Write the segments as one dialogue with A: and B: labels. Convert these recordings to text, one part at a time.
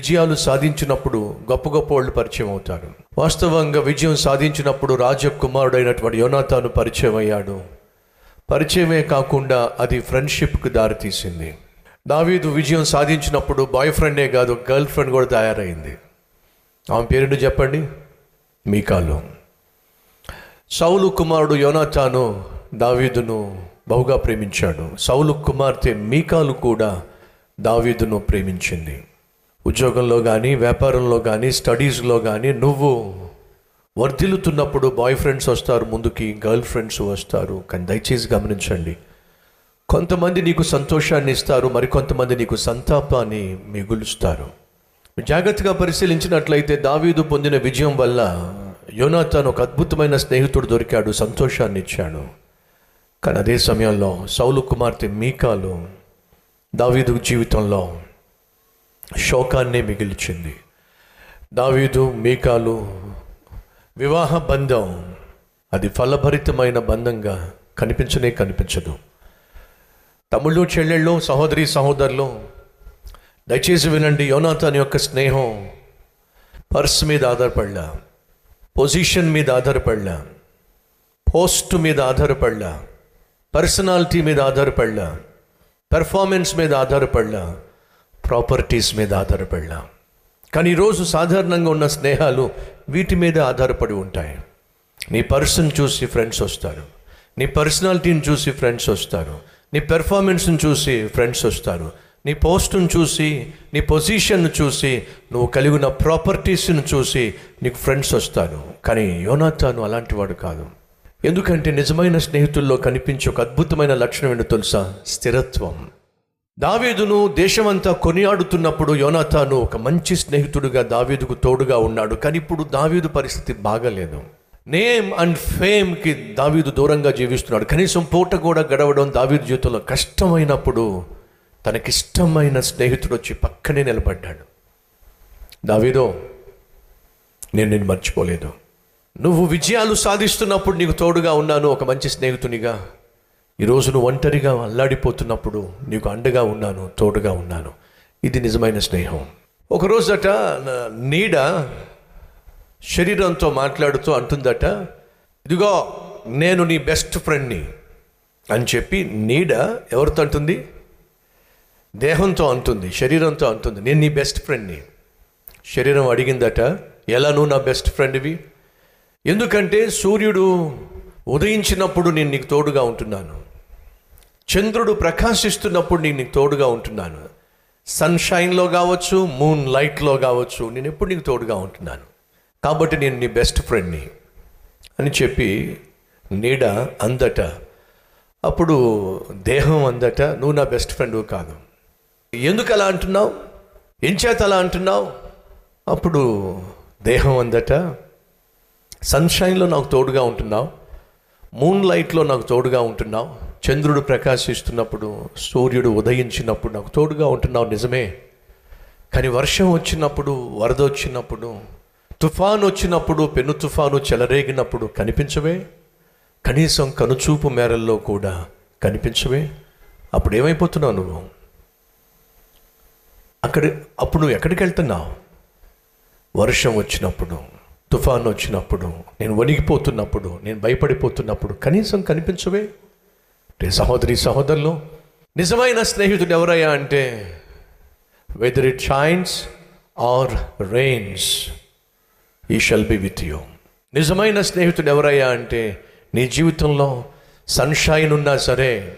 A: విజయాలు సాధించినప్పుడు గొప్ప గొప్ప వాళ్ళు పరిచయం అవుతారు. వాస్తవంగా విజయం సాధించినప్పుడు రాజకుమారుడైనటువంటి యోనాతాను పరిచయం అయ్యాడు. పరిచయమే కాకుండా అది ఫ్రెండ్షిప్కి దారితీసింది. దావీదు విజయం సాధించినప్పుడు బాయ్ ఫ్రెండే కాదు గర్ల్ ఫ్రెండ్ కూడా తయారైంది. ఆమె పేరుని చెప్పండి? మీకాలు. సౌలు కుమారుడు యోనాతాను దావీదును బహుగా ప్రేమించాడు. సౌలు కుమార్తె మీకాలు కూడా దావీదును ప్రేమించింది. ఉద్యోగంలో కానీ వ్యాపారంలో కానీ స్టడీస్లో కానీ నువ్వు వర్ధిల్లుతున్నప్పుడు బాయ్ ఫ్రెండ్స్ వస్తారు ముందుకి గర్ల్ ఫ్రెండ్స్ వస్తారు. కానీ దయచేసి గమనించండి. కొంతమంది నీకు సంతోషాన్ని ఇస్తారు మరికొంతమంది నీకు సంతాపాన్ని మిగులుస్తారు. జాగ్రత్తగా పరిశీలించినట్లయితే దావీదు పొందిన విజయం వల్ల యోనాథాన్ ఒక అద్భుతమైన స్నేహితుడు దొరికాడు సంతోషాన్ని ఇచ్చాడు. కానీ అదే సమయంలో సౌలు కుమార్తె మీకాలు దావీదు జీవితంలో శోకాన్నే మిగిల్చింది. దావీదు మీకాలు వివాహ బంధం అది ఫలభరితమైన బంధంగా కనిపించనే కనిపించదు. తమ్ముళ్ళు చెల్లెళ్ళు సహోదరి సహోదరులు దయచేసి వినండి యోనాథాన్ యొక్క స్నేహం పర్స్ మీద ఆధారపడలా పొజిషన్ మీద ఆధారపడలా పోస్ట్ మీద ఆధారపడలా పర్సనాలిటీ మీద ఆధారపడలా పెర్ఫార్మెన్స్ మీద ఆధారపడలా ప్రాపర్టీస్ మీద ఆధారపడలా. కానీ ఈరోజు సాధారణంగా ఉన్న స్నేహాలు వీటి మీద ఆధారపడి ఉంటాయి. నీ పర్సన్ చూసి ఫ్రెండ్స్ వస్తారు. నీ పర్సనాలిటీని చూసి ఫ్రెండ్స్ వస్తారు. నీ పెర్ఫార్మెన్స్ని చూసి ఫ్రెండ్స్ వస్తారు. నీ పోస్టును చూసి నీ పొజిషన్ను చూసి నువ్వు కలిగి ఉన్న ప్రాపర్టీస్ను చూసి నీకు ఫ్రెండ్స్ వస్తారు. కానీ యోనాథాను అలాంటి వాడు కాదు. ఎందుకంటే నిజమైన స్నేహితుల్లో కనిపించే ఒక అద్భుతమైన లక్షణం ఏంటో తెలుసా? స్థిరత్వం. దావీదును దేశమంతా కొనియాడుతున్నప్పుడు యోనాథాను ఒక మంచి స్నేహితుడుగా దావీదుకు తోడుగా ఉన్నాడు. కానీ ఇప్పుడు దావీదు పరిస్థితి బాగలేదు. నేమ్ అండ్ ఫేమ్కి దావీదు దూరంగా జీవిస్తున్నాడు. కనీసం పూట కూడా గడవడం దావీదు జీవితంలో కష్టమైనప్పుడు తనకిష్టమైన స్నేహితుడు వచ్చి పక్కనే నిలబడ్డాడు. దావీదో నేను నేను మర్చిపోలేదు. నువ్వు విజయాలు సాధిస్తున్నప్పుడు నీకు తోడుగా ఉన్నాను. ఒక మంచి స్నేహితునిగా ఈరోజు నువ్వు ఒంటరిగా అల్లాడిపోతున్నప్పుడు నీకు అండగా ఉన్నాను తోడుగా ఉన్నాను. ఇది నిజమైన స్నేహం. ఒకరోజట నా- నీడ శరీరంతో మాట్లాడుతూ అంటుందట ఇదిగో నేను నీ బెస్ట్ ఫ్రెండ్ని అని చెప్పి నీడ ఎవరితో అంటుంది? దేహంతో అంటుంది శరీరంతో అంటుంది నేను నీ బెస్ట్ ఫ్రెండ్ని. శరీరం అడిగిందట ఎలా నువ్వు నా బెస్ట్ ఫ్రెండ్వి? ఎందుకంటే సూర్యుడు ఉదయించినప్పుడు నేను నీకు తోడుగా ఉంటున్నాను. చంద్రుడు ప్రకాశిస్తున్నప్పుడు నేను నీకు తోడుగా ఉంటున్నాను. సన్షైన్లో కావచ్చు మూన్ లైట్లో కావచ్చు నేను ఎప్పుడు నీకు తోడుగా ఉంటున్నాను. కాబట్టి నేను నీ బెస్ట్ ఫ్రెండ్ని అని చెప్పి నీడ అందట అప్పుడు దేహం అందట నువ్వు నా బెస్ట్ ఫ్రెండ్ కాదు. ఎందుకు అలా అంటున్నావు? ఎంచేత అలా అంటున్నావు? అప్పుడు దేహం అందట సన్షైన్లో నాకు తోడుగా ఉంటున్నావు మూన్ లైట్లో నాకు తోడుగా ఉంటున్నావు. చంద్రుడు ప్రకాశిస్తున్నప్పుడు సూర్యుడు ఉదయించినప్పుడు నాకు తోడుగా ఉంటున్నావు నిజమే. కానీ వర్షం వచ్చినప్పుడు వరద వచ్చినప్పుడు తుఫాను వచ్చినప్పుడు పెను తుఫాను చెలరేగినప్పుడు కనిపించవే? కనీసం కనుచూపు మేరల్లో కూడా కనిపించవే? అప్పుడు ఏమైపోతున్నావు నువ్వు? అక్కడ అప్పుడు నువ్వు ఎక్కడికి వెళ్తున్నావు? వర్షం వచ్చినప్పుడు తుఫాను వచ్చినప్పుడు నేను వణిగిపోతున్నప్పుడు నేను భయపడిపోతున్నప్పుడు కనీసం కనిపించవే? సహోదరి సహోదరులు నిజమైన స్నేహితుడు ఎవరయ్యా అంటే whether it shines or rains he shall be with you నిజమైన స్నేహితుడు ఎవరయ్యా అంటే నీ జీవితంలో సన్షైన్ ఉన్నా సరే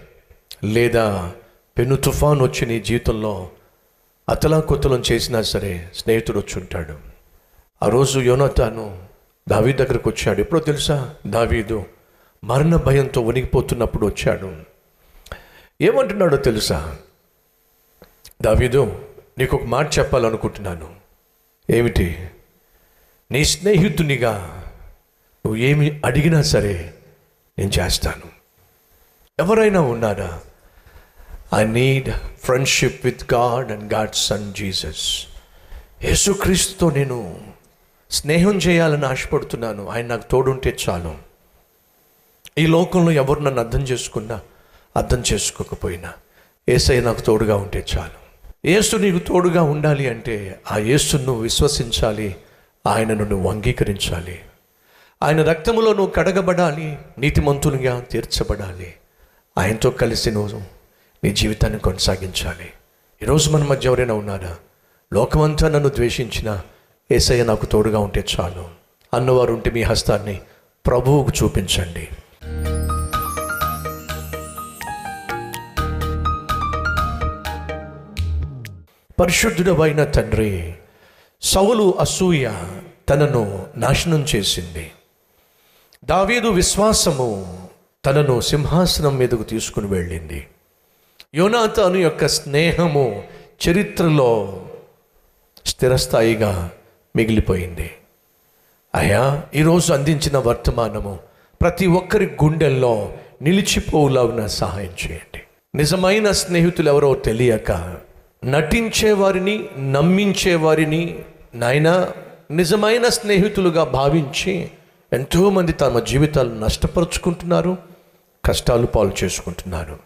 A: లేదా పెను తుఫాన్ వచ్చి నీ జీవితంలో అతలాకుతలం చేసినా సరే స్నేహితుడు వచ్చి ఉంటాడు. ఆ రోజు యోనతాను దావీ దగ్గరకు వచ్చాడు. ఎప్పుడో తెలుసా? దావీదు. మరణ భయంతో వణిగిపోతున్నప్పుడు వచ్చాడు. ఏమంటున్నాడో తెలుసా? దావీదు నీకు ఒక మాట చెప్పాలనుకుంటున్నాను. ఏమిటి? నీ స్నేహితునిగా నువ్వు ఏమి అడిగినా సరే నేను చేస్తాను. ఎవరైనా ఉన్నారా? I need friendship with God and God son Jesus యేసుక్రీస్తుతో నేను స్నేహం చేయాలని ఆశపడుతున్నాను. ఆయన నాకు తోడుంటే చాలు. ఈ లోకంలో ఎవరు నన్ను అర్థం చేసుకున్నా అర్థం చేసుకోకపోయినా ఏసై నాకు తోడుగా ఉంటే చాలు. ఏసు నీకు తోడుగా ఉండాలి అంటే ఆ యేసును నువ్వు విశ్వసించాలి ఆయనను నువ్వు అంగీకరించాలి. ఆయన రక్తములో నువ్వు కడగబడాలి నీతిమంతునిగా తీర్చబడాలి. ఆయనతో కలిసి నువ్వు నీ జీవితాన్ని కొనసాగించాలి. ఈరోజు మన మధ్య ఎవరైనా ఉన్నారా? లోకమంతా నన్ను ద్వేషించిన ఏసయ్య నాకు తోడుగా ఉంటే చాలు. అన్నవారు ఉంటే మీ హస్తాన్ని ప్రభువుకు చూపించండి. పరిశుద్ధుడవైన తండ్రి సౌలు అసూయ తనను నాశనం చేసింది. దావీదు విశ్వాసము తనను సింహాసనం మీదకు తీసుకుని వెళ్ళింది. యోనాతాను యొక్క స్నేహము చరిత్రలో స్థిరస్థాయిగా మిగిలిపోయింది. అయ్యా ఈరోజు అందించిన వర్తమానము ప్రతి ఒక్కరి గుండెల్లో నిలిచిపోవులాగున సహాయం చేయండి. నిజమైన స్నేహితులు ఎవరో తెలియక నటించే వారిని నమ్మించే వారిని నాయన నిజమైన స్నేహితులుగా భావించి ఎంతోమంది తమ జీవితాలు నష్టపరుచుకుంటున్నారు కష్టాలు పాలు చేసుకుంటున్నారు.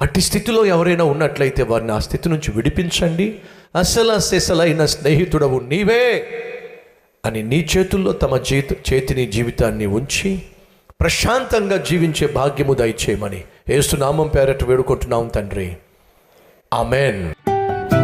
A: అట్టి స్థితిలో ఎవరైనా ఉన్నట్లయితే వారిని ఆ స్థితి నుంచి విడిపించండి. అసలు సెసలైన స్నేహితుడవు నీవే అని నీ చేతుల్లో తమ జీత చేతిని జీవితాన్ని ఉంచి ప్రశాంతంగా జీవించే భాగ్యము దయచేయమని ఏసునామం పేరట వేడుకుంటున్నాం తండ్రి. ఆమెన్.